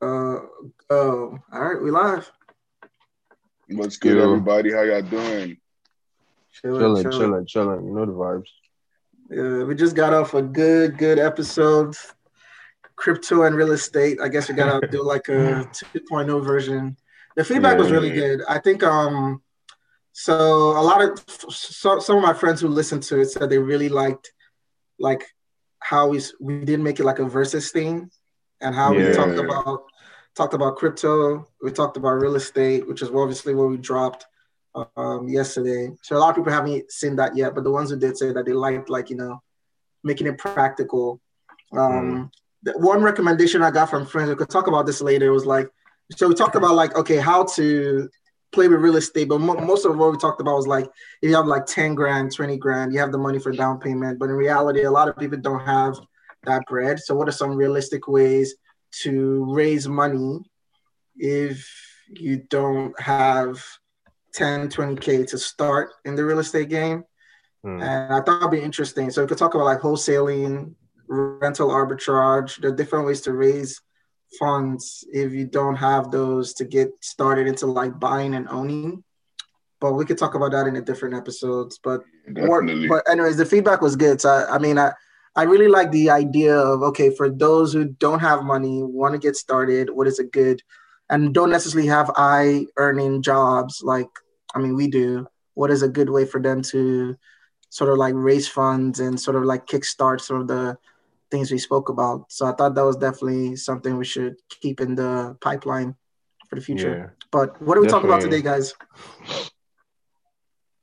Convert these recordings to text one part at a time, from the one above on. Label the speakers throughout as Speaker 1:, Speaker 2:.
Speaker 1: Uh, oh, all right, we live.
Speaker 2: What's good,
Speaker 3: Yo.
Speaker 2: everybody? How y'all doing?
Speaker 1: Chilling,
Speaker 3: Chilling, chilling, chilling. You know the vibes.
Speaker 1: Yeah, we just got off a good, good episode. Crypto and real estate. I guess we gotta do like a 2.0 version. The feedback was really
Speaker 2: Yeah.
Speaker 1: good. I think um, so a lot of so, some of my friends who listened to it said they really liked like how we we did make it like a versus thing, and how we talked about talked about crypto. We talked about real estate, which is obviously what we dropped um, yesterday. So a lot of people haven't seen that yet, but the ones who did say that they liked like you know making it practical. Um, the one recommendation I got from friends, we could talk about this later, was like, so we talked about like, okay, how to play with real estate, but mo- most of what we talked about was like, if you have like 10 grand, 20 grand, you have the money for down payment, but in reality, a lot of people don't have that bread. So what are some realistic ways to raise money if you don't have 10, 20K to start in the real estate game?
Speaker 3: Hmm.
Speaker 1: And I thought it'd be interesting. So we could talk about like wholesaling, rental arbitrage, the different ways to raise funds if you don't have those to get started into like buying and owning. But we could talk about that in a different episodes. But or,
Speaker 2: Definitely.
Speaker 1: but anyways, the feedback was good. So I, I mean, I I really like the idea of okay for those who don't have money, want to get started. What is a good, and don't necessarily have high earning jobs like I mean we do. What is a good way for them to sort of like raise funds and sort of like kickstart sort of the things we spoke about. So I thought that was definitely something we should keep in the pipeline for the future.
Speaker 3: Yeah.
Speaker 1: But what are we talking about today, guys?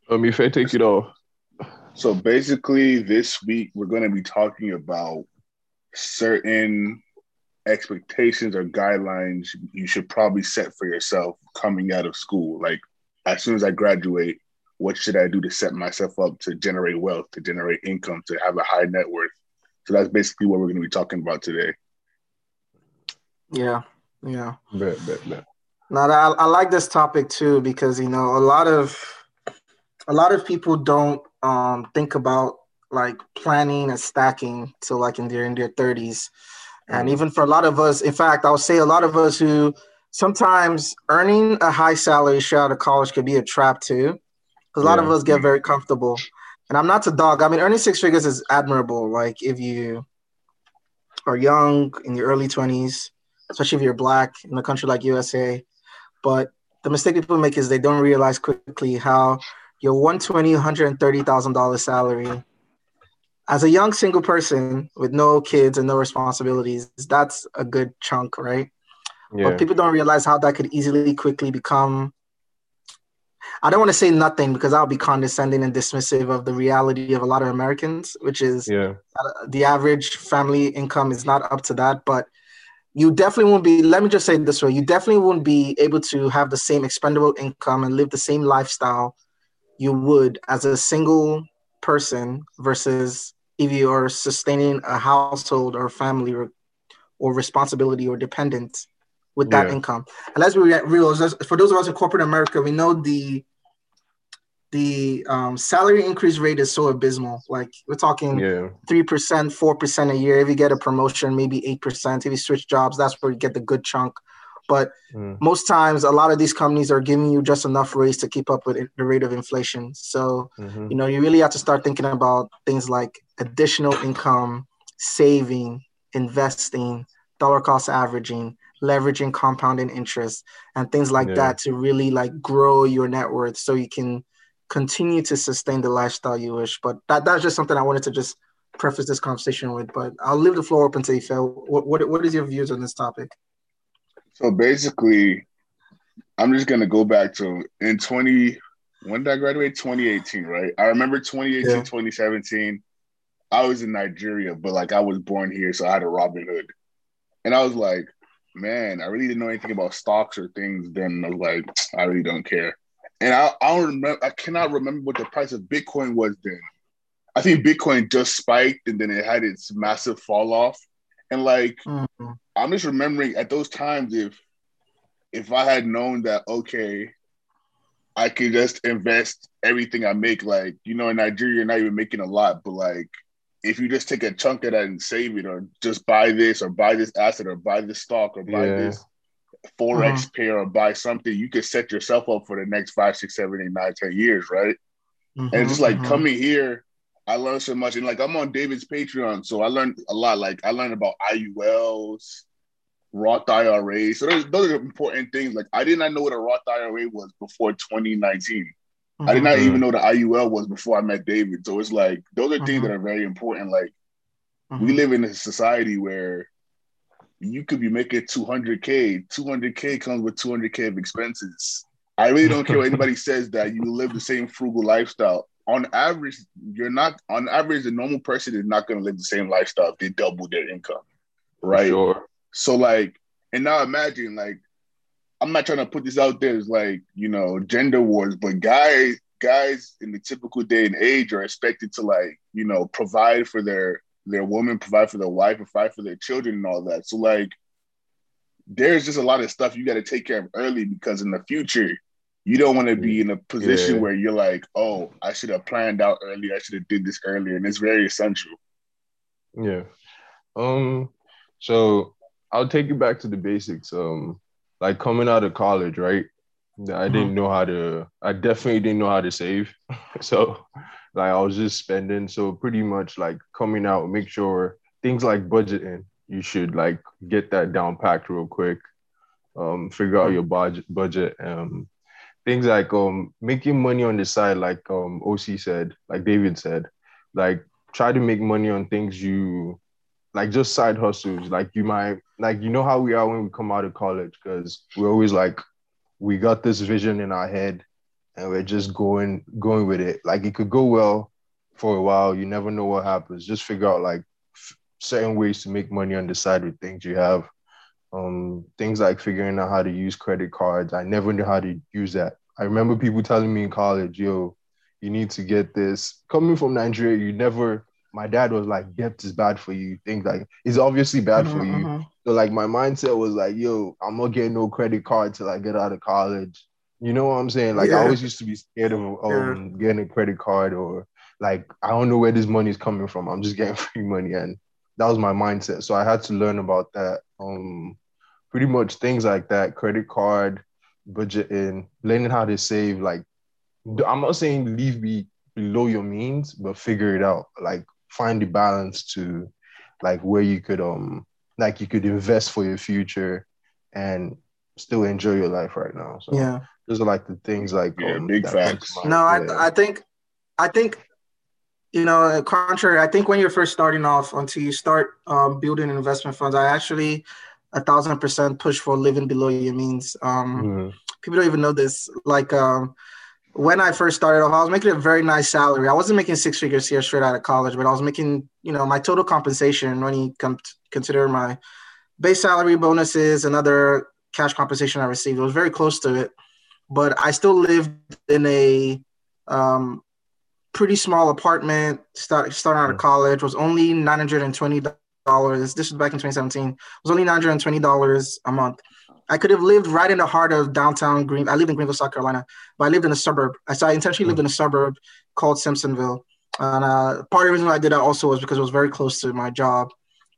Speaker 3: Um, if I take it off.
Speaker 2: So basically, this week we're going to be talking about certain expectations or guidelines you should probably set for yourself coming out of school. Like, as soon as I graduate, what should I do to set myself up to generate wealth, to generate income, to have a high net worth? So that's basically what we're going to be talking about today.
Speaker 1: Yeah, yeah.
Speaker 3: Bet, bet, bet.
Speaker 1: Now I, I like this topic too because you know a lot of a lot of people don't um, think about like planning and stacking till like in their in their thirties, and
Speaker 3: Mhm.
Speaker 1: even for a lot of us, in fact, I would say a lot of us who sometimes earning a high salary straight out of college could be a trap too, because a lot of us get very comfortable. And I'm not to dog. I mean, earning six figures is admirable. Like if you are young in your early twenties, especially if you're black in a country like USA. But the mistake people make is they don't realize quickly how your 120, 130,000 dollar salary as a young single person with no kids and no responsibilities, that's a good chunk, right?
Speaker 3: Yeah.
Speaker 1: But people don't realize how that could easily quickly become. I don't want to say nothing because I'll be condescending and dismissive of the reality of a lot of Americans, which is
Speaker 3: yeah.
Speaker 1: uh, the average family income is not up to that, but you definitely won't be, let me just say it this way, you definitely won't be able to have the same expendable income and live the same lifestyle you would as a single person versus if you are sustaining a household or family or, or responsibility or dependence with that
Speaker 3: Yeah.
Speaker 1: income. And let's be real, for those of us in corporate America, we know the the um, salary increase rate is so abysmal. Like we're talking
Speaker 3: Yeah.
Speaker 1: three percent, four percent a year. If you get a promotion, maybe eight percent. If you switch jobs, that's where you get the good chunk. But
Speaker 3: Mm.
Speaker 1: most times, a lot of these companies are giving you just enough raise to keep up with it- the rate of inflation. So
Speaker 3: Mhm.
Speaker 1: you know you really have to start thinking about things like additional income, saving, investing, dollar cost averaging, leveraging compounding interest, and things like
Speaker 3: Yeah.
Speaker 1: that to really like grow your net worth so you can continue to sustain the lifestyle you wish. But that that's just something I wanted to just preface this conversation with. But I'll leave the floor open to you, Phil. What what, what is your views on this topic?
Speaker 2: So basically, I'm just gonna go back to in 20 when did I graduate? 2018, right? I remember 2018,
Speaker 1: Yeah.
Speaker 2: 2017. I was in Nigeria, but like I was born here, so I had a Robinhood. And I was like, man, I really didn't know anything about stocks or things. Then I was like, I really don't care. And I, I don't remember I cannot remember what the price of Bitcoin was then. I think Bitcoin just spiked and then it had its massive fall off. And like
Speaker 1: Mhm.
Speaker 2: I'm just remembering at those times if if I had known that okay, I could just invest everything I make. Like you know, in Nigeria, you're not even making a lot, but like if you just take a chunk of that and save it, or just buy this, or buy this asset, or buy this stock, or buy
Speaker 3: Yeah.
Speaker 2: this forex
Speaker 1: Uh-huh.
Speaker 2: pair, or buy something, you could set yourself up for the next five, six, seven, eight, nine, ten years, right? And it's just like
Speaker 1: Mhm, mhm.
Speaker 2: coming here, I learned so much. And like I'm on David's Patreon, so I learned a lot. Like I learned about IULs, Roth IRA. So those, those are important things. Like I did not know what a Roth IRA was before 2019. I did not
Speaker 3: Mhm.
Speaker 2: even know the IUL was before I met David. So it's like those are things
Speaker 1: Mhm.
Speaker 2: that are very important. Like
Speaker 1: Mhm.
Speaker 2: we live in a society where you could be making 200k. 200k comes with 200k of expenses. I really don't care what anybody says that you live the same frugal lifestyle. On average, you're not. On average, the normal person is not going to live the same lifestyle if they double their income, right?
Speaker 3: Sure.
Speaker 2: So like, and now imagine like, I'm not trying to put this out there as like you know gender wars, but guys, guys in the typical day and age are expected to like you know provide for their their woman, provide for their wife, provide for their children and all that. So like, there's just a lot of stuff you got to take care of early because in the future. You don't want to be in a position
Speaker 3: Yeah.
Speaker 2: where you're like, oh, I should have planned out earlier. I should have did this earlier, and it's very essential.
Speaker 3: Yeah. Um, so I'll take you back to the basics. Um, like coming out of college, right? I didn't know how to, I definitely didn't know how to save. so like I was just spending. So pretty much like coming out, make sure things like budgeting, you should like get that down packed real quick. Um, figure out your budget budget. Um things like um making money on the side, like um OC said, like David said, like try to make money on things you like just side hustles. Like you might like you know how we are when we come out of college because we're always like we got this vision in our head and we're just going going with it. Like it could go well for a while. You never know what happens. Just figure out like f- certain ways to make money on the side with things you have um things like figuring out how to use credit cards i never knew how to use that i remember people telling me in college yo you need to get this coming from nigeria you never my dad was like debt is bad for you things like it's obviously bad for
Speaker 1: Mhm,
Speaker 3: you
Speaker 1: mhm.
Speaker 3: so like my mindset was like, yo, I'm not getting no credit card till I get out of college. You know what I'm saying? Like
Speaker 1: Yeah.
Speaker 3: I always used to be scared of um getting a credit card or like I don't know where this money is coming from. I'm just getting free money and that was my mindset. So I had to learn about that. Um pretty much things like that, credit card, budgeting, learning how to save. Like I'm not saying leave be below your means, but figure it out. Like find the balance to like where you could um like you could invest for your future and still enjoy your life right now. So
Speaker 1: Yeah.
Speaker 3: those are like the things like
Speaker 2: Yeah,
Speaker 3: um,
Speaker 2: big
Speaker 3: that come to
Speaker 2: facts.
Speaker 3: mind.
Speaker 1: No,
Speaker 3: Yeah.
Speaker 1: I I think I think you know, contrary, I think when you're first starting off, until you start um, building investment funds, I actually a thousand percent push for living below your means. Um,
Speaker 3: Mhm.
Speaker 1: people don't even know this. Like um, when I first started off, I was making a very nice salary. I wasn't making six figures here straight out of college, but I was making, you know, my total compensation when you come to consider my base salary, bonuses, and other cash compensation I received. It was very close to it, but I still lived in a um, pretty small apartment. Start, starting out of college was only nine hundred and twenty dollars. This was back in 2017. It was only nine hundred and twenty dollars a month. I could have lived right in the heart of downtown Green. I lived in Greenville, South Carolina, but I lived in a suburb. I so I intentionally lived in a suburb called Simpsonville. And uh, part of the reason why I did that also was because it was very close to my job.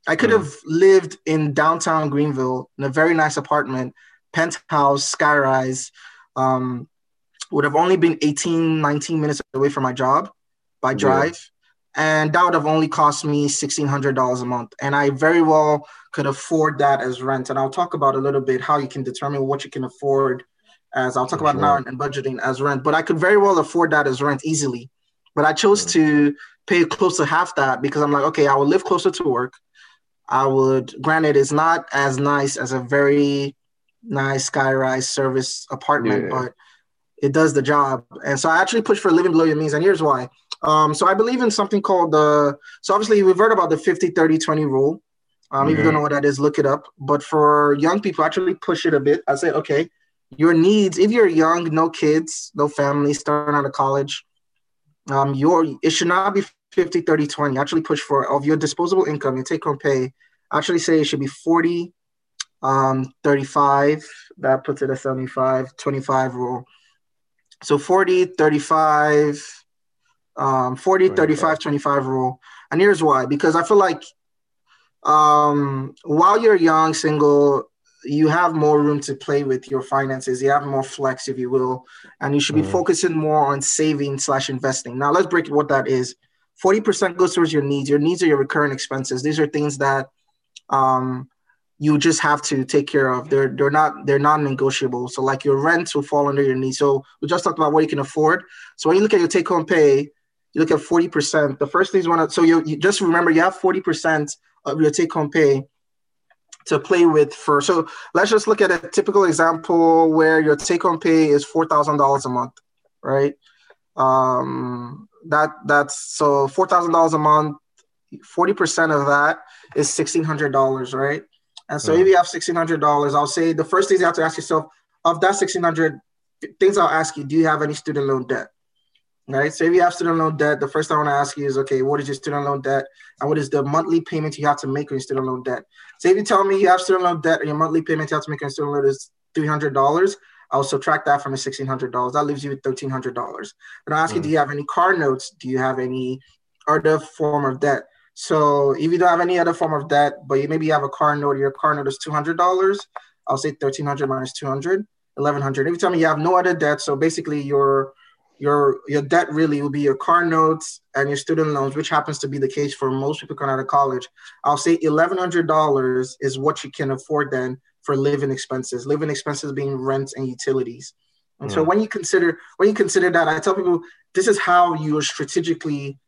Speaker 1: I could
Speaker 3: Mm.
Speaker 1: have lived in downtown Greenville in a very nice apartment, penthouse, skyrise. Um, would have only been 18, 19 minutes away from my job by drive. And that would have only cost me $1,600 a month. And I very well could afford that as rent. And I'll talk about a little bit how you can determine what you can afford as I'll talk
Speaker 3: For
Speaker 1: about now and budgeting as rent. But I could very well afford that as rent easily. But I chose mm. to pay close to half that because I'm like, okay, I will live closer to work. I would, granted, it's not as nice as a very nice skyrise service apartment,
Speaker 3: Yeah.
Speaker 1: but it does the job. And so I actually push for living below your means. And here's why. Um, so I believe in something called the, so obviously we've heard about the 50, 30, 20 rule. Um, If you don't know what that is, look it up. But for young people, actually push it a bit. I say, okay, your needs, if you're young, no kids, no family, starting out of college, um, your it should not be 50, 30, 20. Actually push for of your disposable income, your take home pay. Actually say it should be 40, um, 35. That puts it at 75, 25 rule. So 40, 35, um, 40, 35, 25 rule. And here's why because I feel like um, while you're young, single, you have more room to play with your finances. You have more flex, if you will, and you should be mm. focusing more on saving slash investing. Now, let's break what that is. 40% goes towards your needs. Your needs are your recurring expenses. These are things that um, you just have to take care of. They're they're not they're non-negotiable. So like your rent will fall under your needs. So we just talked about what you can afford. So when you look at your take-home pay, you look at 40%. The first things you want to so you, you just remember you have 40% of your take-home pay to play with for so let's just look at a typical example where your take-home pay is four thousand dollars a month, right? Um that that's so four thousand dollars a month, 40% of that is sixteen hundred dollars, right? And so if you have sixteen hundred dollars, I'll say the first things you have to ask yourself of that sixteen hundred things I'll ask you, do you have any student loan debt? Right. So if you have student loan debt, the first thing I want to ask you is, okay, what is your student loan debt, and what is the monthly payment you have to make on your student loan debt? So if you tell me you have student loan debt and your monthly payment you have to make on student loan is three hundred dollars, I'll subtract that from the sixteen hundred dollars. That leaves you with thirteen hundred dollars. And I'll ask mm. you, do you have any car notes? Do you have any other form of debt? So if you don't have any other form of debt, but you maybe you have a car note, your car note is two hundred dollars. I'll say thirteen hundred minus 200, 1100. If you tell me you have no other debt, so basically your your your debt really will be your car notes and your student loans, which happens to be the case for most people coming out of college. I'll say eleven hundred dollars is what you can afford then for living expenses. Living expenses being rent and utilities. And mm. so when you consider when you consider that, I tell people this is how you are strategically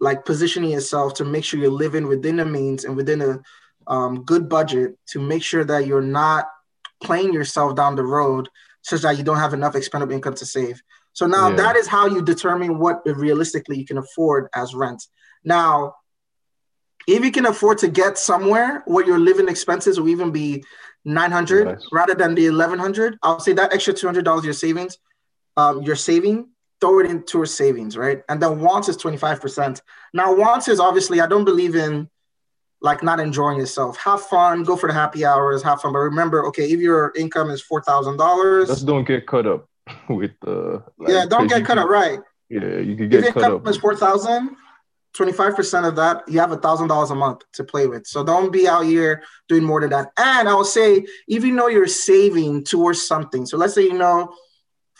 Speaker 1: like positioning yourself to make sure you're living within the means and within a um, good budget to make sure that you're not playing yourself down the road such that you don't have enough expendable income to save. So now yeah. that is how you determine what realistically you can afford as rent. Now, if you can afford to get somewhere where your living expenses will even be 900 nice. rather than the 1100, I'll say that extra $200 your savings, um, you're saving throw it into savings, right? And then wants is 25%. Now, wants is obviously, I don't believe in like not enjoying yourself. Have fun, go for the happy hours, have fun. But remember, okay, if your income is $4,000.
Speaker 3: Just don't get caught up with uh
Speaker 1: like, Yeah, don't get caught up, right?
Speaker 3: Yeah, you can get
Speaker 1: if
Speaker 3: caught up.
Speaker 1: is 4000 25% of that, you have a thousand dollars a month to play with. So don't be out here doing more than that. And I will say, even though you're saving towards something, so let's say you know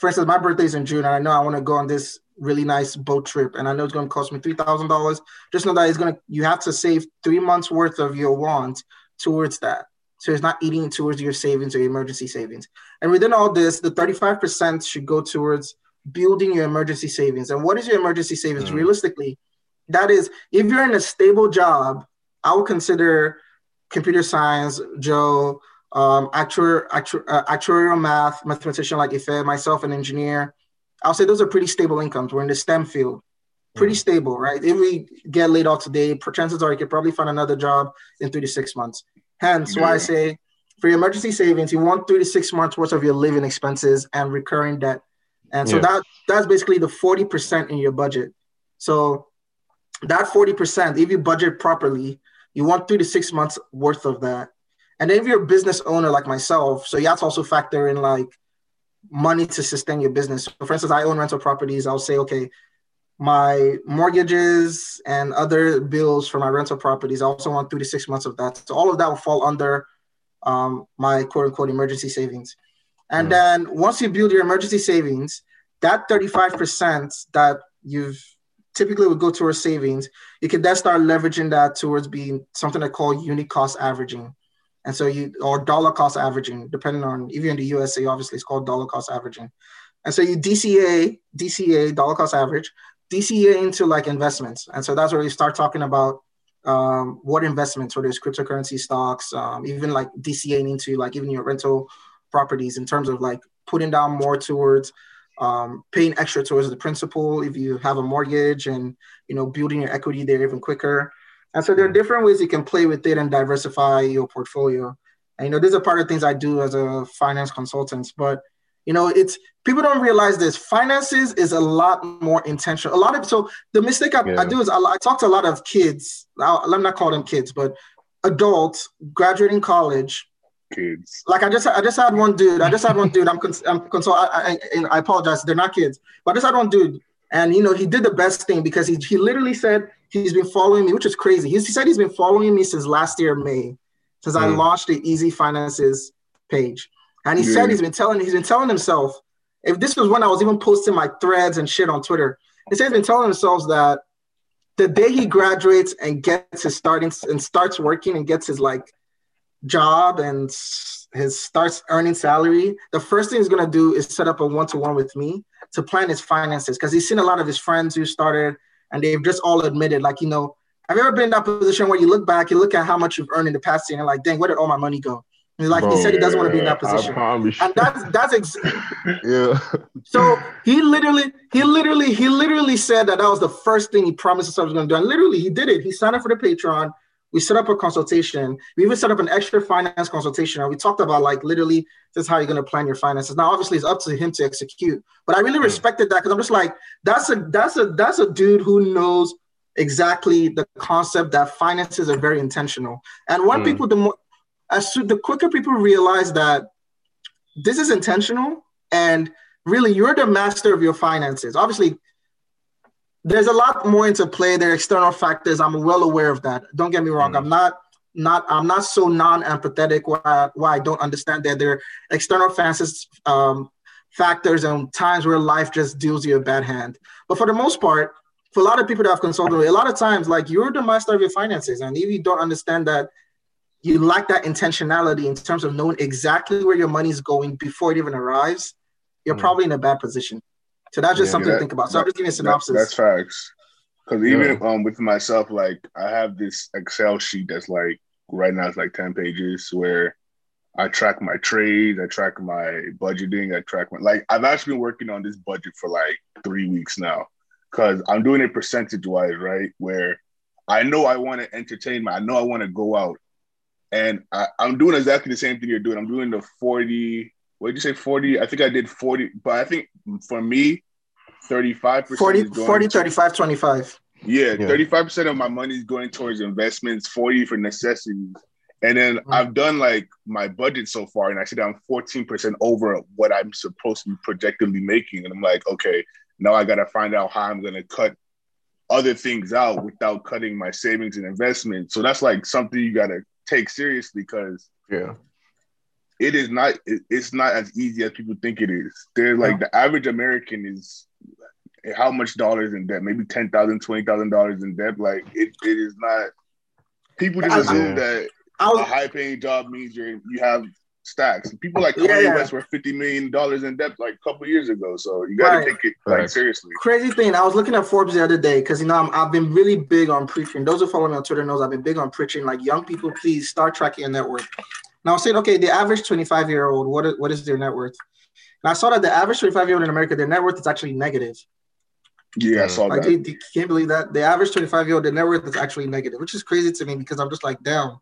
Speaker 1: for instance, my birthday's in June, and I know I want to go on this really nice boat trip, and I know it's going to cost me three thousand dollars. Just know that it's going to you have to save three months worth of your want towards that. So it's not eating towards your savings or your emergency savings. And within all this, the thirty-five percent should go towards building your emergency savings. And what is your emergency savings? Mm. Realistically, that is if you're in a stable job, I would consider computer science, Joe, um, actuar, actuar, uh, actuarial math, mathematician like Ife, myself, an engineer. I'll say those are pretty stable incomes. We're in the STEM field, pretty mm-hmm. stable, right? If we get laid off today, chances are you could probably find another job in three to six months. Hence, why I say for your emergency savings, you want three to six months worth of your living expenses and recurring debt. And so yeah. that that's basically the 40% in your budget. So that 40%, if you budget properly, you want three to six months worth of that. And if you're a business owner like myself, so you have to also factor in like money to sustain your business. So for instance, I own rental properties. I'll say, okay, my mortgages and other bills for my rental properties, I also want three to six months of that. So all of that will fall under um, my quote unquote emergency savings. And mm. then once you build your emergency savings, that 35% that you've typically would go towards savings, you can then start leveraging that towards being something I call unit cost averaging. And so you or dollar cost averaging, depending on if you're in the USA, obviously it's called dollar cost averaging. And so you DCA, DCA, dollar cost average, DCA into like investments. And so that's where you start talking about um, what investments, whether it's cryptocurrency stocks, um, even like DCA into like even your rental properties in terms of like putting down more towards um, paying extra towards the principal if you have a mortgage and you know building your equity there even quicker and so there are different ways you can play with it and diversify your portfolio. And you know, these are part of things I do as a finance consultant. But you know, it's people don't realize this. Finances is a lot more intentional. A lot of so the mistake I, yeah. I do is I, I, talk to a lot of kids. Let me not call them kids, but adults graduating college.
Speaker 2: Kids.
Speaker 1: Like I just I just had one dude. I just had one dude. I'm cons- I'm consult. I, I, I apologize. They're not kids, but I just had one dude, and you know he did the best thing because he he literally said he's been following me, which is crazy. He's, he said he's been following me since last year May, since mm. I launched the Easy Finances page. And he yeah. said he's been telling he's been telling himself, if this was when I was even posting my threads and shit on Twitter, he said he's been telling himself that the day he graduates and gets his starting and starts working and gets his like job and his starts earning salary, the first thing he's gonna do is set up a one-to-one with me to plan his finances because he's seen a lot of his friends who started and they've just all admitted, like, you know, have you ever been in that position where you look back, you look at how much you've earned in the past year, and like, dang, where did all my money go? And like Bro, he said, he doesn't yeah, want to be in that position, and that's that's ex-
Speaker 3: yeah.
Speaker 1: So he literally, he literally, he literally said that that was the first thing he promised himself was going to do, and literally he did it. He signed up for the Patreon. We set up a consultation. We even set up an extra finance consultation, and we talked about like literally this is how you're going to plan your finances. Now, obviously, it's up to him to execute, but I really mm. respected that because I'm just like, that's a that's a that's a dude who knows exactly the concept that finances are very intentional. And when mm. people, the more as soon the quicker people realize that this is intentional and really you're the master of your finances. Obviously, there's a lot more into play. There are external factors. I'm well aware of that. Don't get me wrong. Mm. I'm not not I'm not so non-empathetic why, why I don't understand that there are external factors um, factors and times where life just deals you a bad hand. But for the most part, for a lot of people that I've consulted, with, a lot of times like you're the master of your finances, and if you don't understand that, you lack that intentionality in terms of knowing exactly where your money is going before it even arrives. You're mm. probably in a bad position. So that's just yeah, something that, to think about. So that, I'm just giving a synopsis.
Speaker 2: That, that's facts. Because even yeah. um, with myself, like I have this Excel sheet that's like right now it's like 10 pages where I track my trades, I track my budgeting, I track my like I've actually been working on this budget for like three weeks now. Cause I'm doing it percentage wise, right? Where I know I want to entertain my I know I want to go out. And I, I'm doing exactly the same thing you're doing. I'm doing the 40, what did you say 40? I think I did 40, but I think for me, 35%
Speaker 1: 40, 40 35, 25.
Speaker 2: Yeah, 35% of my money is going towards investments, 40 for necessities. And then mm-hmm. I've done like my budget so far, and I see that I'm 14% over what I'm supposed to be projectively making. And I'm like, okay, now I got to find out how I'm going to cut other things out without cutting my savings and investments. So that's like something you got to take seriously because
Speaker 3: yeah,
Speaker 2: it is not. it's not as easy as people think it is. There's like the average American is how much dollars in debt? Maybe ten thousand, twenty thousand dollars in debt. Like it, it is not. People just assume that was, a high paying job means you you have stacks. People like Kanye yeah, yeah. West were fifty million dollars in debt like a couple years ago. So you got to right. take it like seriously.
Speaker 1: Crazy thing, I was looking at Forbes the other day because you know i have been really big on preaching. Those who follow me on Twitter knows I've been big on preaching. Like young people, please start tracking your net worth. Now I was saying, okay, the average twenty five year old, what is, what is their net worth? And I saw that the average twenty five year old in America, their net worth is actually negative.
Speaker 2: Yeah, I mm. saw
Speaker 1: like,
Speaker 2: that.
Speaker 1: They, they can't believe that the average twenty five year old, their net worth is actually negative, which is crazy to me because I'm just like, damn.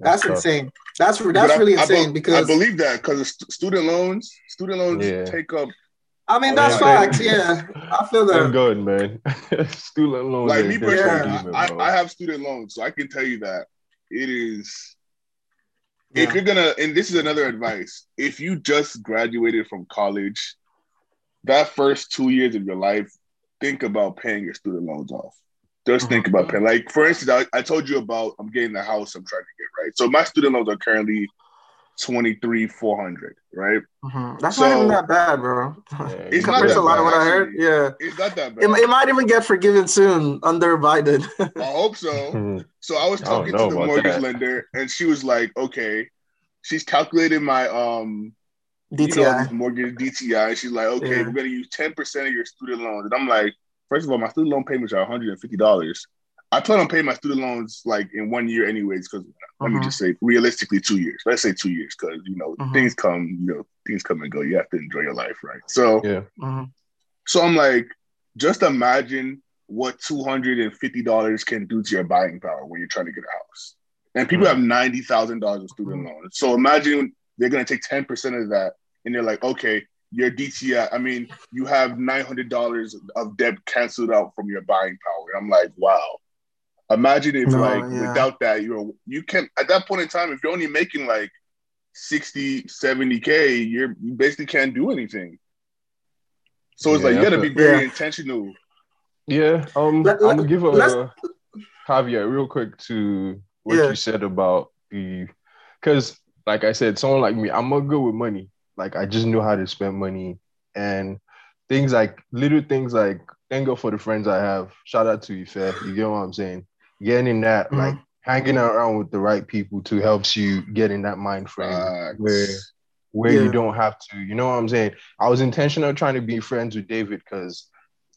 Speaker 1: That's, that's insane. That's that's really I, insane I, because
Speaker 2: I believe that because student loans, student loans yeah. take up.
Speaker 1: I mean, that's yeah, facts. Yeah, I feel that.
Speaker 3: I'm good, man. student loans.
Speaker 2: Like me personally, yeah. I, I, have student loans, so I can tell you that it is. Yeah. If you're gonna, and this is another advice, if you just graduated from college, that first two years of your life, think about paying your student loans off. Just think about paying. Like for instance, I, I told you about I'm getting the house I'm trying to get right. So my student loans are currently twenty three four hundred, right?
Speaker 1: Mm-hmm. That's so, not even that bad, bro. Yeah, it's not that a lot bad, of what actually. I heard. Yeah,
Speaker 2: it's not that bad.
Speaker 1: It, it, might even get forgiven soon under Biden.
Speaker 2: I hope so. So I was talking I to the mortgage that. lender, and she was like, "Okay." She's calculating my um
Speaker 1: DTI
Speaker 2: you know, mortgage DTI. She's like, "Okay, yeah. we're gonna use ten percent of your student loans," and I'm like First of all, my student loan payments are $150. I plan on paying my student loans like in one year, anyways. Because uh-huh. let me uh-huh. just say, realistically, two years. Let's say two years, because you know uh-huh. things come, you know things come and go. You have to enjoy your life, right? So,
Speaker 3: yeah.
Speaker 1: Uh-huh.
Speaker 2: So I'm like, just imagine what two hundred and fifty dollars can do to your buying power when you're trying to get a house. And people uh-huh. have ninety thousand dollars of student loans. So imagine they're gonna take ten percent of that, and they're like, okay, your DTI, I mean, you have nine hundred dollars of debt canceled out from your buying power. I'm like, wow. Imagine if no, like yeah. without that, you're you can at that point in time, if you're only making like 60, 70k, you're you basically can't do anything. So it's yeah, like you gotta be very yeah. intentional.
Speaker 3: Yeah, um,
Speaker 1: Let-
Speaker 3: I'm gonna give a caveat real quick to what
Speaker 1: Yeah.
Speaker 3: you said about the, because like I said, someone like me, I'm not good with money. Like I just knew how to spend money and things like little things like thank God for the friends I have. Shout out to Ife. You get what I'm saying? Getting in that
Speaker 1: Mhm.
Speaker 3: like hanging around with the right people to helps you get in that mind frame where where
Speaker 1: Yeah.
Speaker 3: you don't have to. You know what I'm saying? I was intentional trying to be friends with David because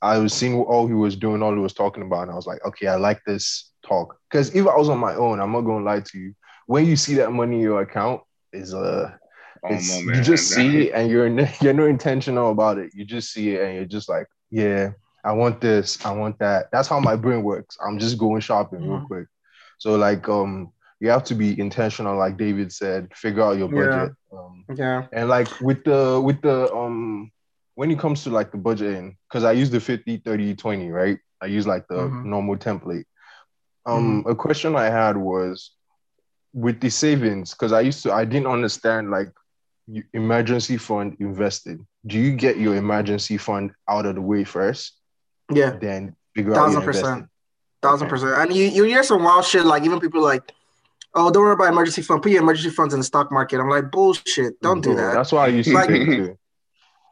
Speaker 3: I was seeing all he was doing, all he was talking about, and I was like, okay, I like this talk. Because if I was on my own, I'm not gonna lie to you. When you see that money in your account, is uh,
Speaker 2: Oh,
Speaker 3: it's, you just see it and you're you're no intentional about it. You just see it and you're just like, yeah, I want this, I want that. That's how my brain works. I'm just going shopping real
Speaker 1: Mhm.
Speaker 3: quick. So like, um, you have to be intentional, like David said. Figure out your
Speaker 1: Yeah.
Speaker 3: budget. Um,
Speaker 1: Yeah.
Speaker 3: and like with the with the um when it comes to like the budgeting, because I use the 50, 30, 20, right? I use like the
Speaker 1: Mhm.
Speaker 3: normal template. Um, a question I had was with the savings, because I used to I didn't understand like emergency fund invested. Do you get your emergency fund out of the way first,
Speaker 1: Yeah.
Speaker 3: then figure out
Speaker 1: Thousand
Speaker 3: your
Speaker 1: percent. Thousand
Speaker 3: Okay.
Speaker 1: percent. And you, you hear some wild shit like even people like, oh, don't worry about emergency fund. Put your emergency funds in the stock market. I'm like, bullshit. Don't do that.
Speaker 3: That's why I used to
Speaker 1: Like-
Speaker 3: think.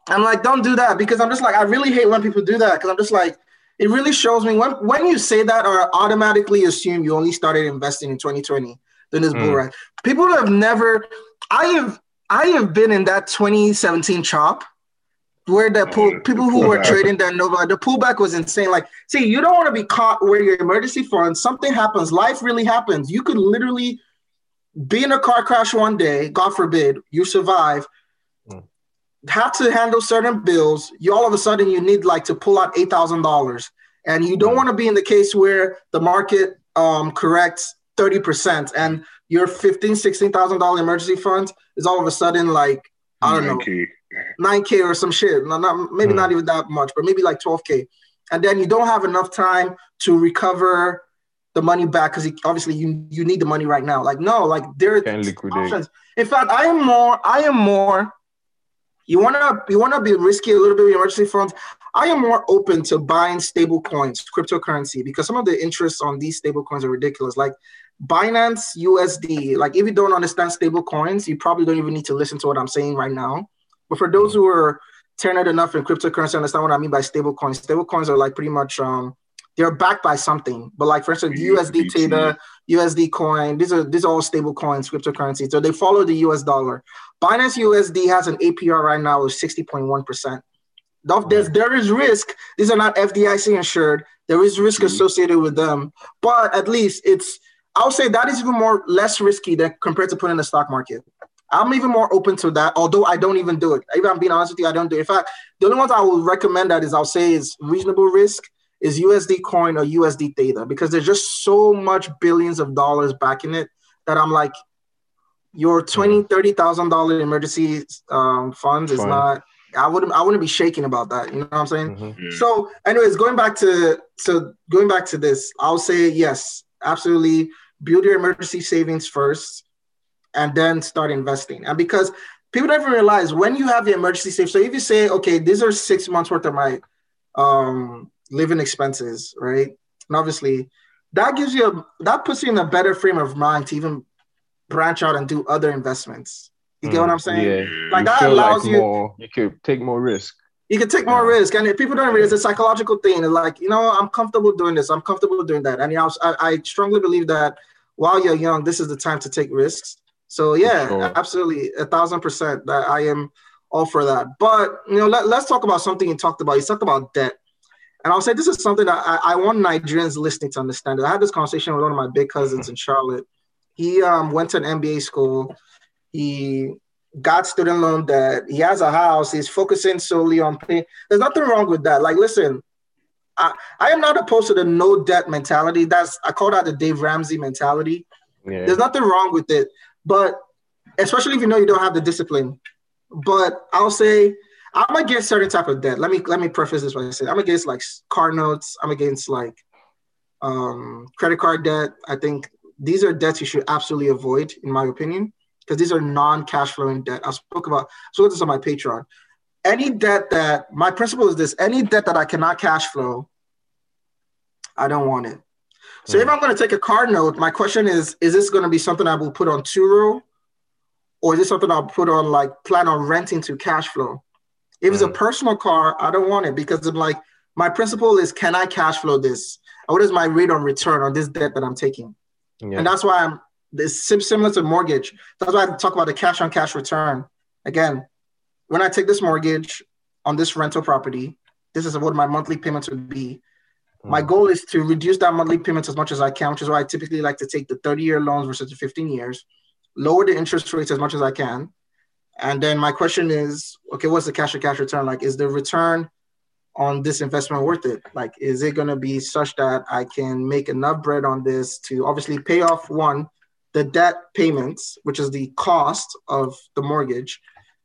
Speaker 1: I'm like, don't do that because I'm just like, I really hate when people do that because I'm just like, it really shows me when when you say that or automatically assume you only started investing in 2020 during this bull
Speaker 3: Mm.
Speaker 1: run. People have never, I have, I have been in that 2017 chop where the pull, people who were trading that Nova, the pullback was insane. Like, see, you don't want to be caught where your emergency fund, something happens, life really happens. You could literally be in a car crash one day, God forbid, you survive,
Speaker 3: Mm.
Speaker 1: have to handle certain bills. You all of a sudden you need like to pull out eight thousand dollars, and you don't
Speaker 3: Mm.
Speaker 1: want to be in the case where the market um, corrects thirty percent, and your fifteen, sixteen thousand dollar emergency fund is all of a sudden like I don't know, nine k or some shit. No, not maybe
Speaker 3: Hmm.
Speaker 1: not even that much, but maybe like twelve k, and then you don't have enough time to recover the money back because obviously you you need the money right now. Like no, like there are options. In fact, I am more. I am more. You wanna you wanna be risky a little bit with emergency funds. I am more open to buying stable coins, cryptocurrency, because some of the interests on these stable coins are ridiculous. Like Binance USD. Like if you don't understand stable coins, you probably don't even need to listen to what I'm saying right now. But for those who are tenured enough in cryptocurrency, understand what I mean by stable coins. Stable coins are like pretty much um they're backed by something. But like for instance, USD. Tether, USD coin, these are these are all stable coins, cryptocurrency. So they follow the US dollar. Binance USD has an APR right now of 60.1%. There's, there is risk. These are not FDIC insured. There is risk
Speaker 2: Mhm.
Speaker 1: associated with them, but at least it's. I'll say that is even more less risky than compared to putting in the stock market. I'm even more open to that, although I don't even do it. Even I'm being honest with you, I don't do it. In fact, the only ones I would recommend that is I'll say is reasonable risk is USD coin or USD Tether because there's just so much billions of dollars backing it that I'm like, your twenty, thirty thousand dollar emergency um, funds is
Speaker 3: Fund.
Speaker 1: not. I wouldn't. I wouldn't be shaking about that. You know what I'm saying?
Speaker 3: Mhm.
Speaker 2: Yeah.
Speaker 1: So, anyways, going back to so going back to this, I'll say yes, absolutely. Build your emergency savings first, and then start investing. And because people don't even realize when you have the emergency savings, So if you say, okay, these are six months worth of my um, living expenses, right? And obviously, that gives you a that puts you in a better frame of mind to even branch out and do other investments. You get what I'm saying?
Speaker 3: Yeah.
Speaker 1: Like
Speaker 3: you
Speaker 1: that allows
Speaker 3: like
Speaker 1: you-
Speaker 3: more, you could take more risk.
Speaker 1: You can take more
Speaker 3: Yeah.
Speaker 1: risk, and if people don't realize it's a psychological thing. It's like you know, I'm comfortable doing this. I'm comfortable doing that, and you know, I, I strongly believe that while you're young, this is the time to take risks. So yeah,
Speaker 3: sure.
Speaker 1: absolutely, a thousand percent. That I am all for that. But you know, let, let's talk about something you talked about. You talked about debt, and I'll say this is something that I, I want Nigerians listening to understand. I had this conversation with one of my big cousins in Charlotte. He um, went to an MBA school. He got student loan debt. He has a house. He's focusing solely on paying. There's nothing wrong with that. Like, listen, I, I am not opposed to the no debt mentality. That's I call that the Dave Ramsey mentality.
Speaker 3: Yeah.
Speaker 1: There's nothing wrong with it, but especially if you know you don't have the discipline. But I'll say I'm against certain type of debt. Let me let me preface this by saying I'm against like car notes. I'm against like um, credit card debt. I think these are debts you should absolutely avoid, in my opinion, because these are non-cash flowing debt. I spoke about spoke this on my Patreon. Any debt that my principle is this: any debt that I cannot cash flow, I don't want it. So if hmm. I'm going to take a card note, my question is: Is this going to be something I will put on Turo, or is this something I'll put on like plan on renting to cash flow? If it's a hmm. personal car, I don't want it because I'm like my principle is: Can I cash flow this? What is my rate on return on this debt that I'm taking?
Speaker 3: Yeah.
Speaker 1: And that's why I'm this similar to mortgage. That's why I talk about the cash on cash return. Again, when I take this mortgage on this rental property, this is what my monthly payments would be. My
Speaker 3: Mm.
Speaker 1: goal is to reduce that monthly payments as much as I can, which is why I typically like to take the 30 year loans versus the 15 years, lower the interest rates as much as I can. And then my question is okay, what's the cash to cash return? Like, is the return on this investment worth it? Like, is it going to be such that I can make enough bread on this to obviously pay off one, the debt payments, which is the cost of the mortgage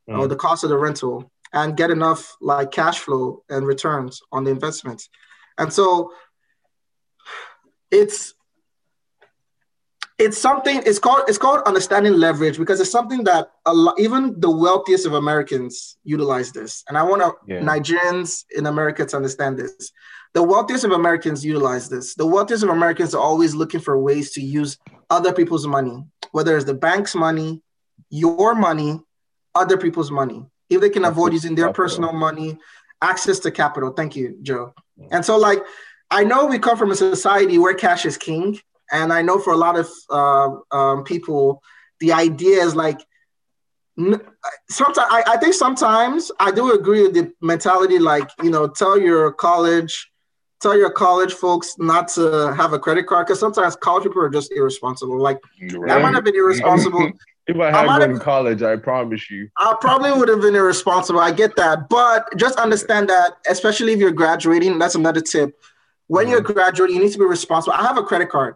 Speaker 1: or
Speaker 3: Mm.
Speaker 1: the cost of the rental, and get enough like cash flow and returns on the investments? And so it's it's something it's called it's called understanding leverage because it's something that a lot, even the wealthiest of Americans utilize this. And I want
Speaker 3: Yeah.
Speaker 1: Nigerians in America to understand this. The wealthiest of Americans utilize this. The wealthiest of Americans are always looking for ways to use other people's money, whether it's the bank's money, your money, other people's money. If they can avoid using their personal money, access to capital. Thank you, Joe. And so, like, I know we come from a society where cash is king, and I know for a lot of uh, um, people, the idea is like. Sometimes I, I think sometimes I do agree with the mentality, like you know, tell your college, tell your college folks not to have a credit card because sometimes college people are just irresponsible. Like I might have been irresponsible.
Speaker 3: If I had
Speaker 1: might
Speaker 3: one
Speaker 1: have-
Speaker 3: in college, I promise you.
Speaker 1: I probably would have been irresponsible. I get that. But just understand that, especially if you're graduating, that's another tip. When you're graduating, you need to be responsible. I have a credit card.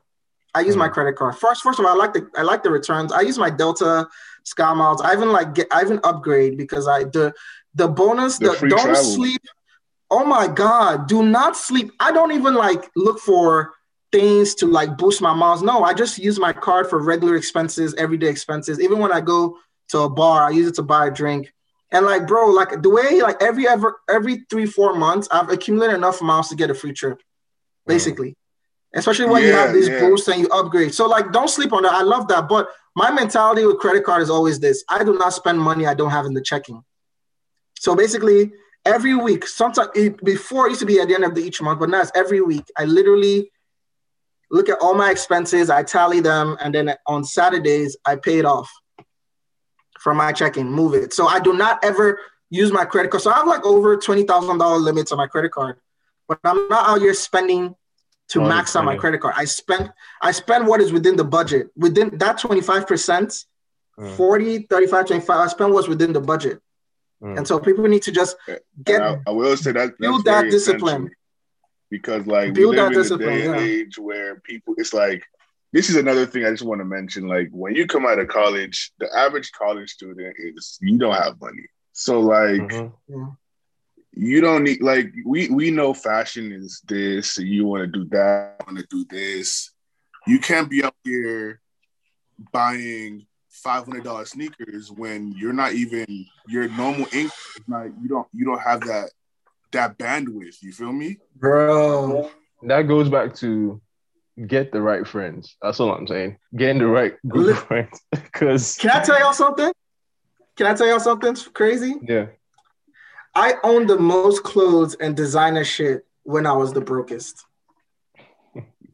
Speaker 1: I use my
Speaker 3: Mhm.
Speaker 1: credit card. First, first of all, I like the I like the returns. I use my Delta Sky Miles. I even like get I even upgrade because I the the bonus
Speaker 2: The
Speaker 1: the don't
Speaker 2: travel.
Speaker 1: sleep. Oh my god, do not sleep. I don't even like look for things to like boost my miles. No, I just use my card for regular expenses, everyday expenses. Even when I go to a bar, I use it to buy a drink. And like, bro, like the way like every ever every three four months, I've accumulated enough miles to get a free trip, mm. basically. Especially when you have these
Speaker 2: yeah.
Speaker 1: boosts and you upgrade. So like, don't sleep on that. I love that. But my mentality with credit card is always this: I do not spend money I don't have in the checking. So basically, every week, sometimes it, before it used to be at the end of the each month, but now it's every week. I literally look at all my expenses, I tally them, and then on Saturdays I pay it off from my checking, move it. So I do not ever use my credit card. So I have like over twenty thousand dollar limits on my credit card, but I'm not out here spending to
Speaker 3: Oh,
Speaker 1: max out my credit card. I spend I spend what is within the budget. Within that 25%,
Speaker 3: Mm.
Speaker 1: 40, 35, 25, I spend what's within the budget.
Speaker 3: Mm.
Speaker 1: And so people need to just get
Speaker 2: I, I will say that
Speaker 1: build that discipline.
Speaker 2: essential because like
Speaker 1: Build
Speaker 2: we
Speaker 1: that
Speaker 2: live in a day and
Speaker 1: yeah.
Speaker 2: age where people it's like this is another thing I just want to mention. Like when you come out of college, the average college student is you don't have money. So like
Speaker 3: Mhm.
Speaker 2: you don't need like we we know fashion is this and you want to do that want to do this you can't be up here buying $500 sneakers when you're not even your normal income is not you don't you don't have that that bandwidth you feel me
Speaker 1: bro.
Speaker 3: That goes back to get the right friends. That's all I'm saying. Getting the right group
Speaker 1: Li-
Speaker 3: of friends. Because
Speaker 1: Can I tell y'all something? Can I tell y'all something crazy?
Speaker 3: yeah,
Speaker 1: I owned the most clothes and designer shit when I was the brokest.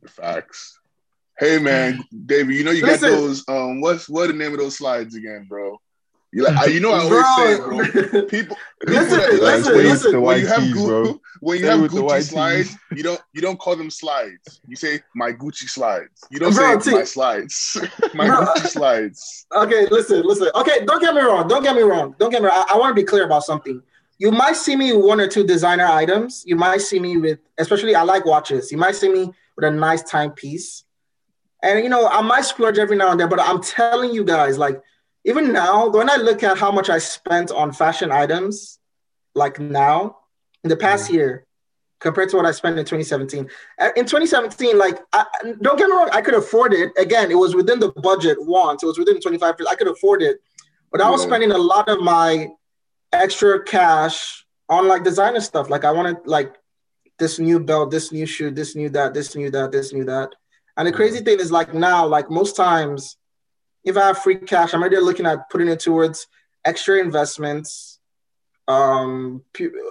Speaker 2: facts hey man david you know you
Speaker 1: Listen.
Speaker 2: got those um what's what are the name of those slides again bro you like you know i always say bro
Speaker 1: Bro,
Speaker 2: people, people
Speaker 1: Listen,
Speaker 2: that- like,
Speaker 1: listen,
Speaker 2: when you-
Speaker 1: listen.
Speaker 3: The
Speaker 2: when
Speaker 3: white
Speaker 2: you have
Speaker 3: tees,
Speaker 2: Gu-
Speaker 3: bro.
Speaker 2: when you
Speaker 3: Stay
Speaker 2: have
Speaker 3: with the
Speaker 2: Gucci
Speaker 3: white
Speaker 2: slides,
Speaker 3: tees.
Speaker 2: you don't you don't call them slides. You say my Gucci slides. You don't
Speaker 1: Bro,
Speaker 2: say
Speaker 1: T-
Speaker 2: my slides. my
Speaker 1: Bro.
Speaker 2: Gucci slides.
Speaker 1: okay, listen, listen. Okay, don't get me wrong. Don't get me wrong. Don't get me wrong. I, I want to be clear about something. You might see me one or two designer items. You might see me with, especially I like watches. You might see me with a nice timepiece. And you know, I might splurge every now and then, but I'm telling you guys, like, even now, when I look at how much I spent on fashion items, like now, in the past year, compared to what I spent in 2017. Uh, In 2017, like, I, don't get me wrong, I could afford it. Again, it was within the budget once, it was within 25, I could afford it. But I was
Speaker 2: Yeah.
Speaker 1: spending a lot of my extra cash on like designer stuff. Like, I wanted, like, this new belt, this new shoe, this new that, this new that, this new that. And the crazy thing is like now, like most times, if I have free cash, I'm already looking at putting it towards extra investments, um,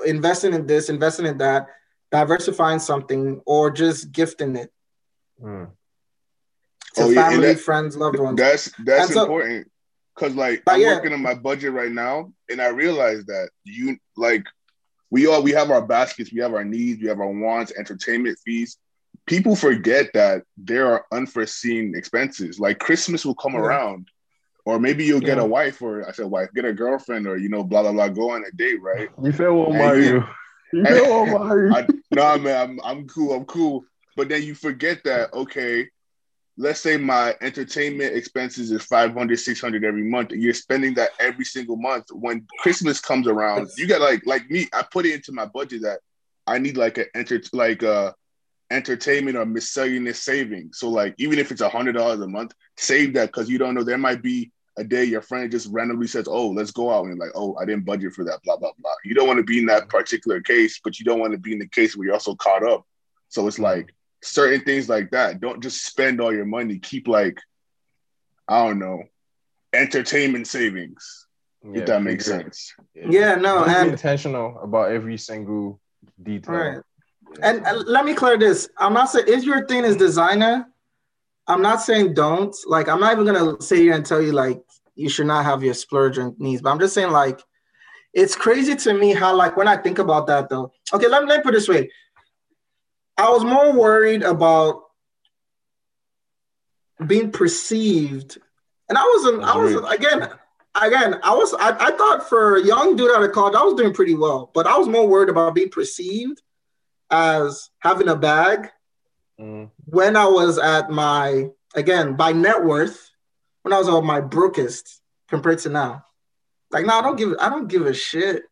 Speaker 1: investing in this, investing in that, diversifying something, or just gifting it mm. to oh, yeah, family, that, friends, loved ones.
Speaker 2: That's that's so, important because like I'm yeah. working on my budget right now, and I realize that you like we all we have our baskets, we have our needs, we have our wants, entertainment fees. People forget that there are unforeseen expenses. Like Christmas will come yeah. around, or maybe you'll get a wife, or I said wife, get a girlfriend, or you know, blah blah blah, go on a date, right?
Speaker 3: You feel what Mario? You you feel what Mario?
Speaker 2: No, man, I'm I'm cool, I'm cool. But then you forget that okay, let's say my entertainment expenses is 500 600 every month and you're spending that every single month when christmas comes around you got like like me i put it into my budget that i need like an enter like a entertainment or miscellaneous savings. so like even if it's a hundred dollars a month save that because you don't know there might be a day your friend just randomly says oh let's go out and like oh i didn't budget for that blah blah blah you don't want to be in that particular case but you don't want to be in the case where you're also caught up so it's like certain things like that. Don't just spend all your money. Keep like, I don't know, entertainment savings. Yeah, if that makes sense.
Speaker 1: Yeah, yeah no,
Speaker 3: and intentional about every single detail.
Speaker 1: Right. And, let me clear this. I'm not saying if your thing is designer, I'm not saying don't. Like, I'm not even gonna sit here and tell you like you should not have your splurge and needs, but I'm just saying like it's crazy to me how like when I think about that though. Okay, let me, let me put it this way. I was more worried about being perceived, and I wasn't. I was again, again. I was. I, I thought for a young dude out of college, I was doing pretty well, but I was more worried about being perceived as having a bag mm. when I was at my again by net worth when I was on my brokest compared to now. Like now, I don't give. I don't give a shit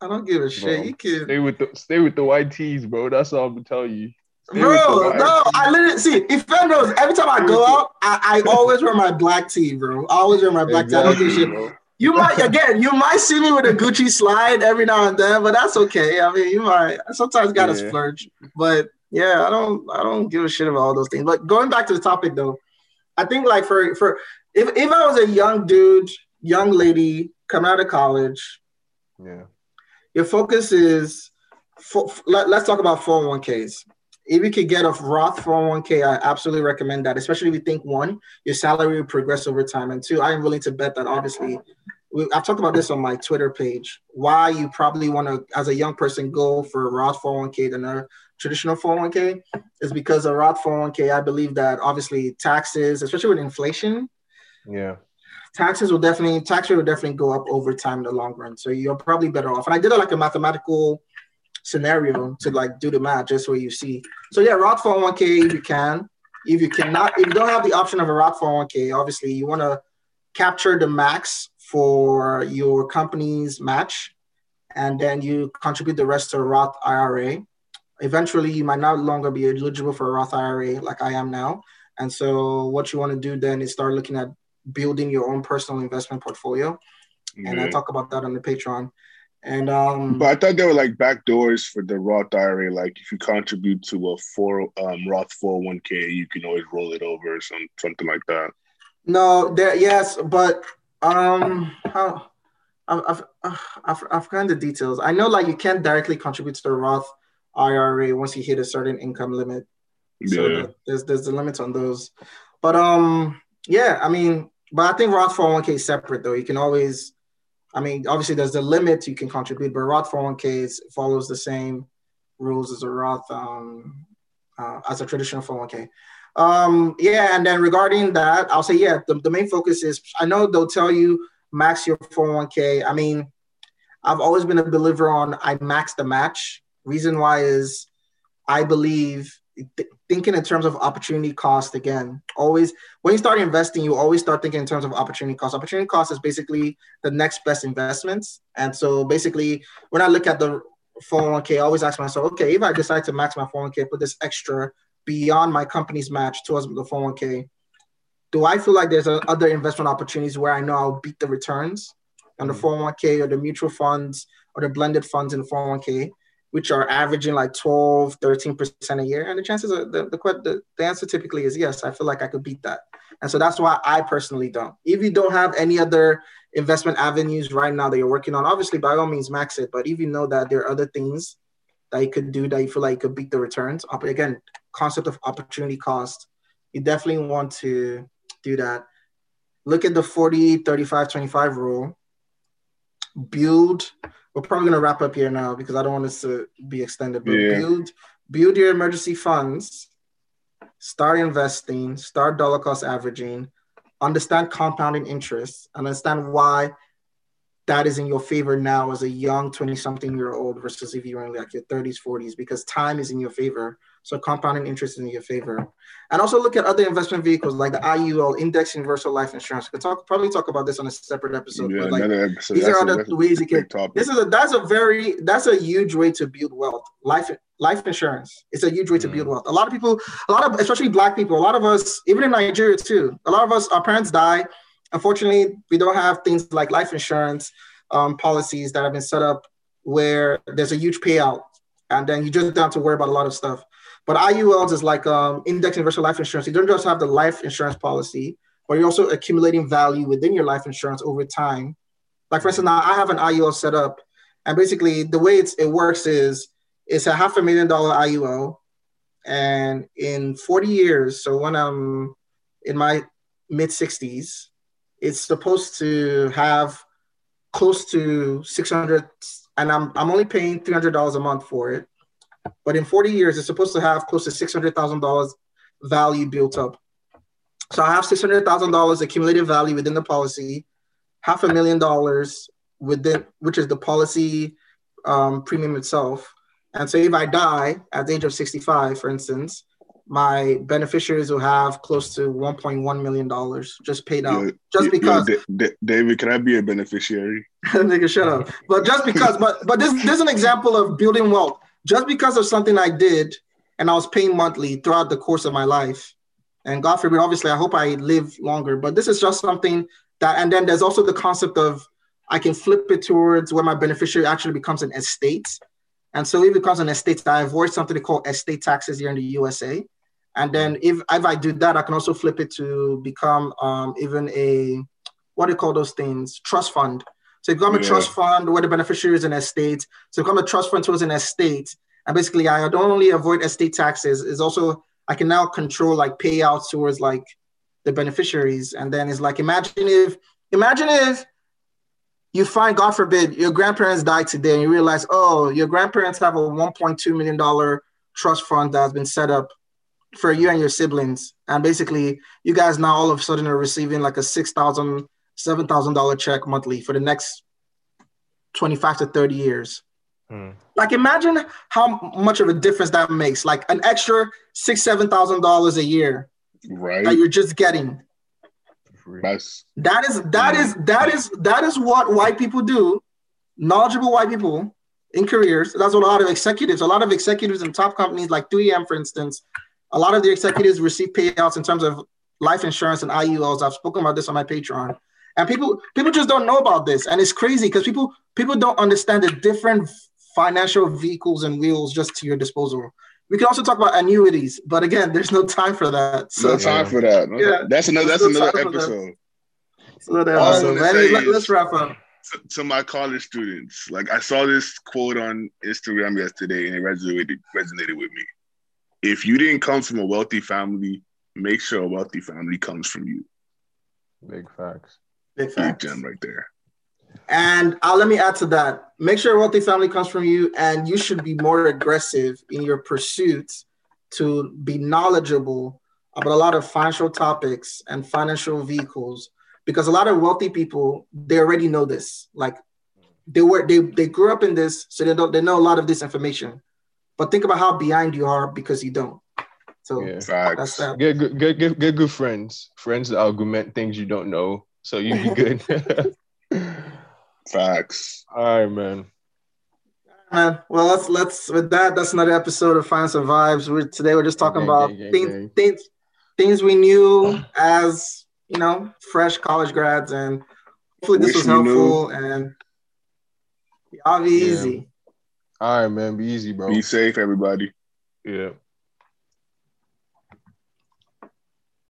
Speaker 1: I don't give a shit. Bro, you can
Speaker 3: stay with the stay with the white tees, bro. That's all I'm gonna tell you.
Speaker 1: Stay bro, no, I literally see if Ben knows every time I go out, I, I always wear my black tee, bro. I always wear my black exactly, tee. I don't give shit. Bro. You might again, you might see me with a Gucci slide every now and then, but that's okay. I mean, you might sometimes gotta yeah. splurge. But yeah, I don't I don't give a shit about all those things. But going back to the topic though, I think like for for if if I was a young dude, young lady coming out of college,
Speaker 3: yeah
Speaker 1: your focus is for, let, us talk about 401ks. If you could get a Roth 401k, I absolutely recommend that, especially if you think one, your salary will progress over time, and two, I am willing to bet that obviously, we, I've talked about this on my Twitter page. Why you probably want to, as a young person, go for a Roth 401k than a traditional 401k is because a Roth 401k, I believe that obviously taxes, especially with inflation,
Speaker 3: yeah,
Speaker 1: taxes will definitely tax rate will definitely go up over time in the long run. So you're probably better off. And I did like a mathematical scenario to like do the math just where you see. So yeah, Roth 401k if you can. If you cannot, if you don't have the option of a Roth 401k, obviously you want to capture the max for your company's match, and then you contribute the rest to a Roth IRA. Eventually, you might no longer be eligible for a Roth IRA like I am now. And so, what you want to do then is start looking at building your own personal investment portfolio. And I talk about that on the Patreon. And um
Speaker 2: but I thought there were like back doors for the Roth IRA. Like if you contribute to a four um Roth 401k, you can always roll it over or some something like that.
Speaker 1: No, there yes, but um how I've, I've, I've, I've forgotten the details. I know like you can't directly contribute to the Roth IRA once you hit a certain income limit. So yeah. there's there's a limit on those. But um yeah, I mean, but I think Roth 401k is separate though. You can always, I mean, obviously there's the limit you can contribute, but Roth 401k follows the same rules as a Roth, um, uh, as a traditional 401k. Um, yeah, and then regarding that, I'll say, yeah, the, the main focus is I know they'll tell you max your 401k. I mean, I've always been a believer on I max the match. Reason why is I believe thinking in terms of opportunity cost again. Always, when you start investing, you always start thinking in terms of opportunity cost. Opportunity cost is basically the next best investments. And so basically, when I look at the 401k, I always ask myself, okay, if I decide to max my 401k, put this extra beyond my company's match towards the 401k, do I feel like there's a, other investment opportunities where I know I'll beat the returns on the 401k mm-hmm. or the mutual funds or the blended funds in the 401k? Which are averaging like 12, 13% a year? And the chances are the, the, the, answer typically is yes. I feel like I could beat that. And so that's why I personally don't. If you don't have any other investment avenues right now that you're working on, obviously by all means max it. But if you know that there are other things that you could do that you feel like you could beat the returns, again, concept of opportunity cost, you definitely want to do that. Look at the 40, 35, 25 rule. Build. We're probably gonna wrap up here now because I don't want this to be extended, but yeah. build build your emergency funds start investing, start dollar cost averaging, understand compounding interest, understand why that is in your favor now as a young 20 something year old versus if you're in like your 30s, 40s, because time is in your favor. So compounding interest in your favor. And also look at other investment vehicles like the IUL, Index Universal Life Insurance. We could talk probably talk about this on a separate episode. Yeah, but like, episode. These that's are other ways you can. This is a that's a very that's a huge way to build wealth. Life life insurance. It's a huge way to build mm. wealth. A lot of people, a lot of especially black people, a lot of us, even in Nigeria too, a lot of us, our parents die Unfortunately, we don't have things like life insurance um, policies that have been set up where there's a huge payout, and then you just don't have to worry about a lot of stuff. But IULs is like um, index universal life insurance. You don't just have the life insurance policy, but you're also accumulating value within your life insurance over time. Like for instance, now I have an IUL set up, and basically the way it works is it's a half a million dollar IUL, and in 40 years, so when I'm in my mid 60s, it's supposed to have close to 600 and I'm, I'm only paying $300 a month for it but in 40 years it's supposed to have close to $600000 value built up. So i have $600000 accumulated value within the policy half a million dollars within which is the policy um, premium itself. And so if i die at the age of 65 for instance my beneficiaries will have close to 1.1 million dollars just paid out. Yeah, just because
Speaker 2: yeah, D- D- david can i be a beneficiary?
Speaker 1: Nigga shut up. But just because but but this, this is an example of building wealth just because of something i did and i was paying monthly throughout the course of my life and god forbid obviously i hope i live longer but this is just something that and then there's also the concept of i can flip it towards where my beneficiary actually becomes an estate and so if it becomes an estate i avoid something called estate taxes here in the usa and then if, if I do that, I can also flip it to become um, even a, what do you call those things? Trust fund. So become yeah. a trust fund where the beneficiary is an estate. So become a trust fund towards an estate. And basically I don't only avoid estate taxes, is also, I can now control like payouts towards like the beneficiaries. And then it's like, imagine if, imagine if you find, God forbid, your grandparents died today and you realize, oh, your grandparents have a $1.2 million trust fund that has been set up for you and your siblings. And basically, you guys now all of a sudden are receiving like a six thousand, seven thousand dollar check monthly for the next twenty five to thirty years. Hmm. Like, imagine how much of a difference that makes. Like an extra six, seven thousand dollars a year,
Speaker 2: right?
Speaker 1: That you're just getting.
Speaker 2: That's,
Speaker 1: that is that is that is that is what white people do. Knowledgeable white people in careers. That's what a lot of executives, a lot of executives in top companies like 3M, for instance, a lot of the executives receive payouts in terms of life insurance and IULs. I've spoken about this on my Patreon. And people people just don't know about this. And it's crazy because people people don't understand the different financial vehicles and wheels just to your disposal. We can also talk about annuities, but again, there's no time for that.
Speaker 2: So, no time for that. yeah, that's another that's no another episode.
Speaker 1: Another episode. Let, let's wrap up.
Speaker 2: To, to, my college students, like I saw this quote on Instagram yesterday, and it resonated resonated with me if you didn't come from a wealthy family, make sure a wealthy family comes from you.
Speaker 3: Big facts.
Speaker 1: Big facts.
Speaker 2: Big gem right there.
Speaker 1: And uh, let me add to that. Make sure wealthy family comes from you, and you should be more aggressive in your pursuits to be knowledgeable about a lot of financial topics and financial vehicles. Because a lot of wealthy people, they already know this. Like they were, they they grew up in this, so they don't they know a lot of this information. But think about how behind you are because you don't. So yeah. that's that.
Speaker 3: Get good, get, get, get good friends. Friends that argument things you don't know. So you be good.
Speaker 2: Facts.
Speaker 3: All right, man.
Speaker 1: Man, well, let's let's with that. That's another episode of Finance and Vibes. We're today we're just talking about things, things things we knew as you know fresh college grads, and hopefully this Wish was helpful. And y'all be yeah. easy.
Speaker 3: All right, man. Be easy, bro.
Speaker 2: Be safe, everybody.
Speaker 3: Yeah.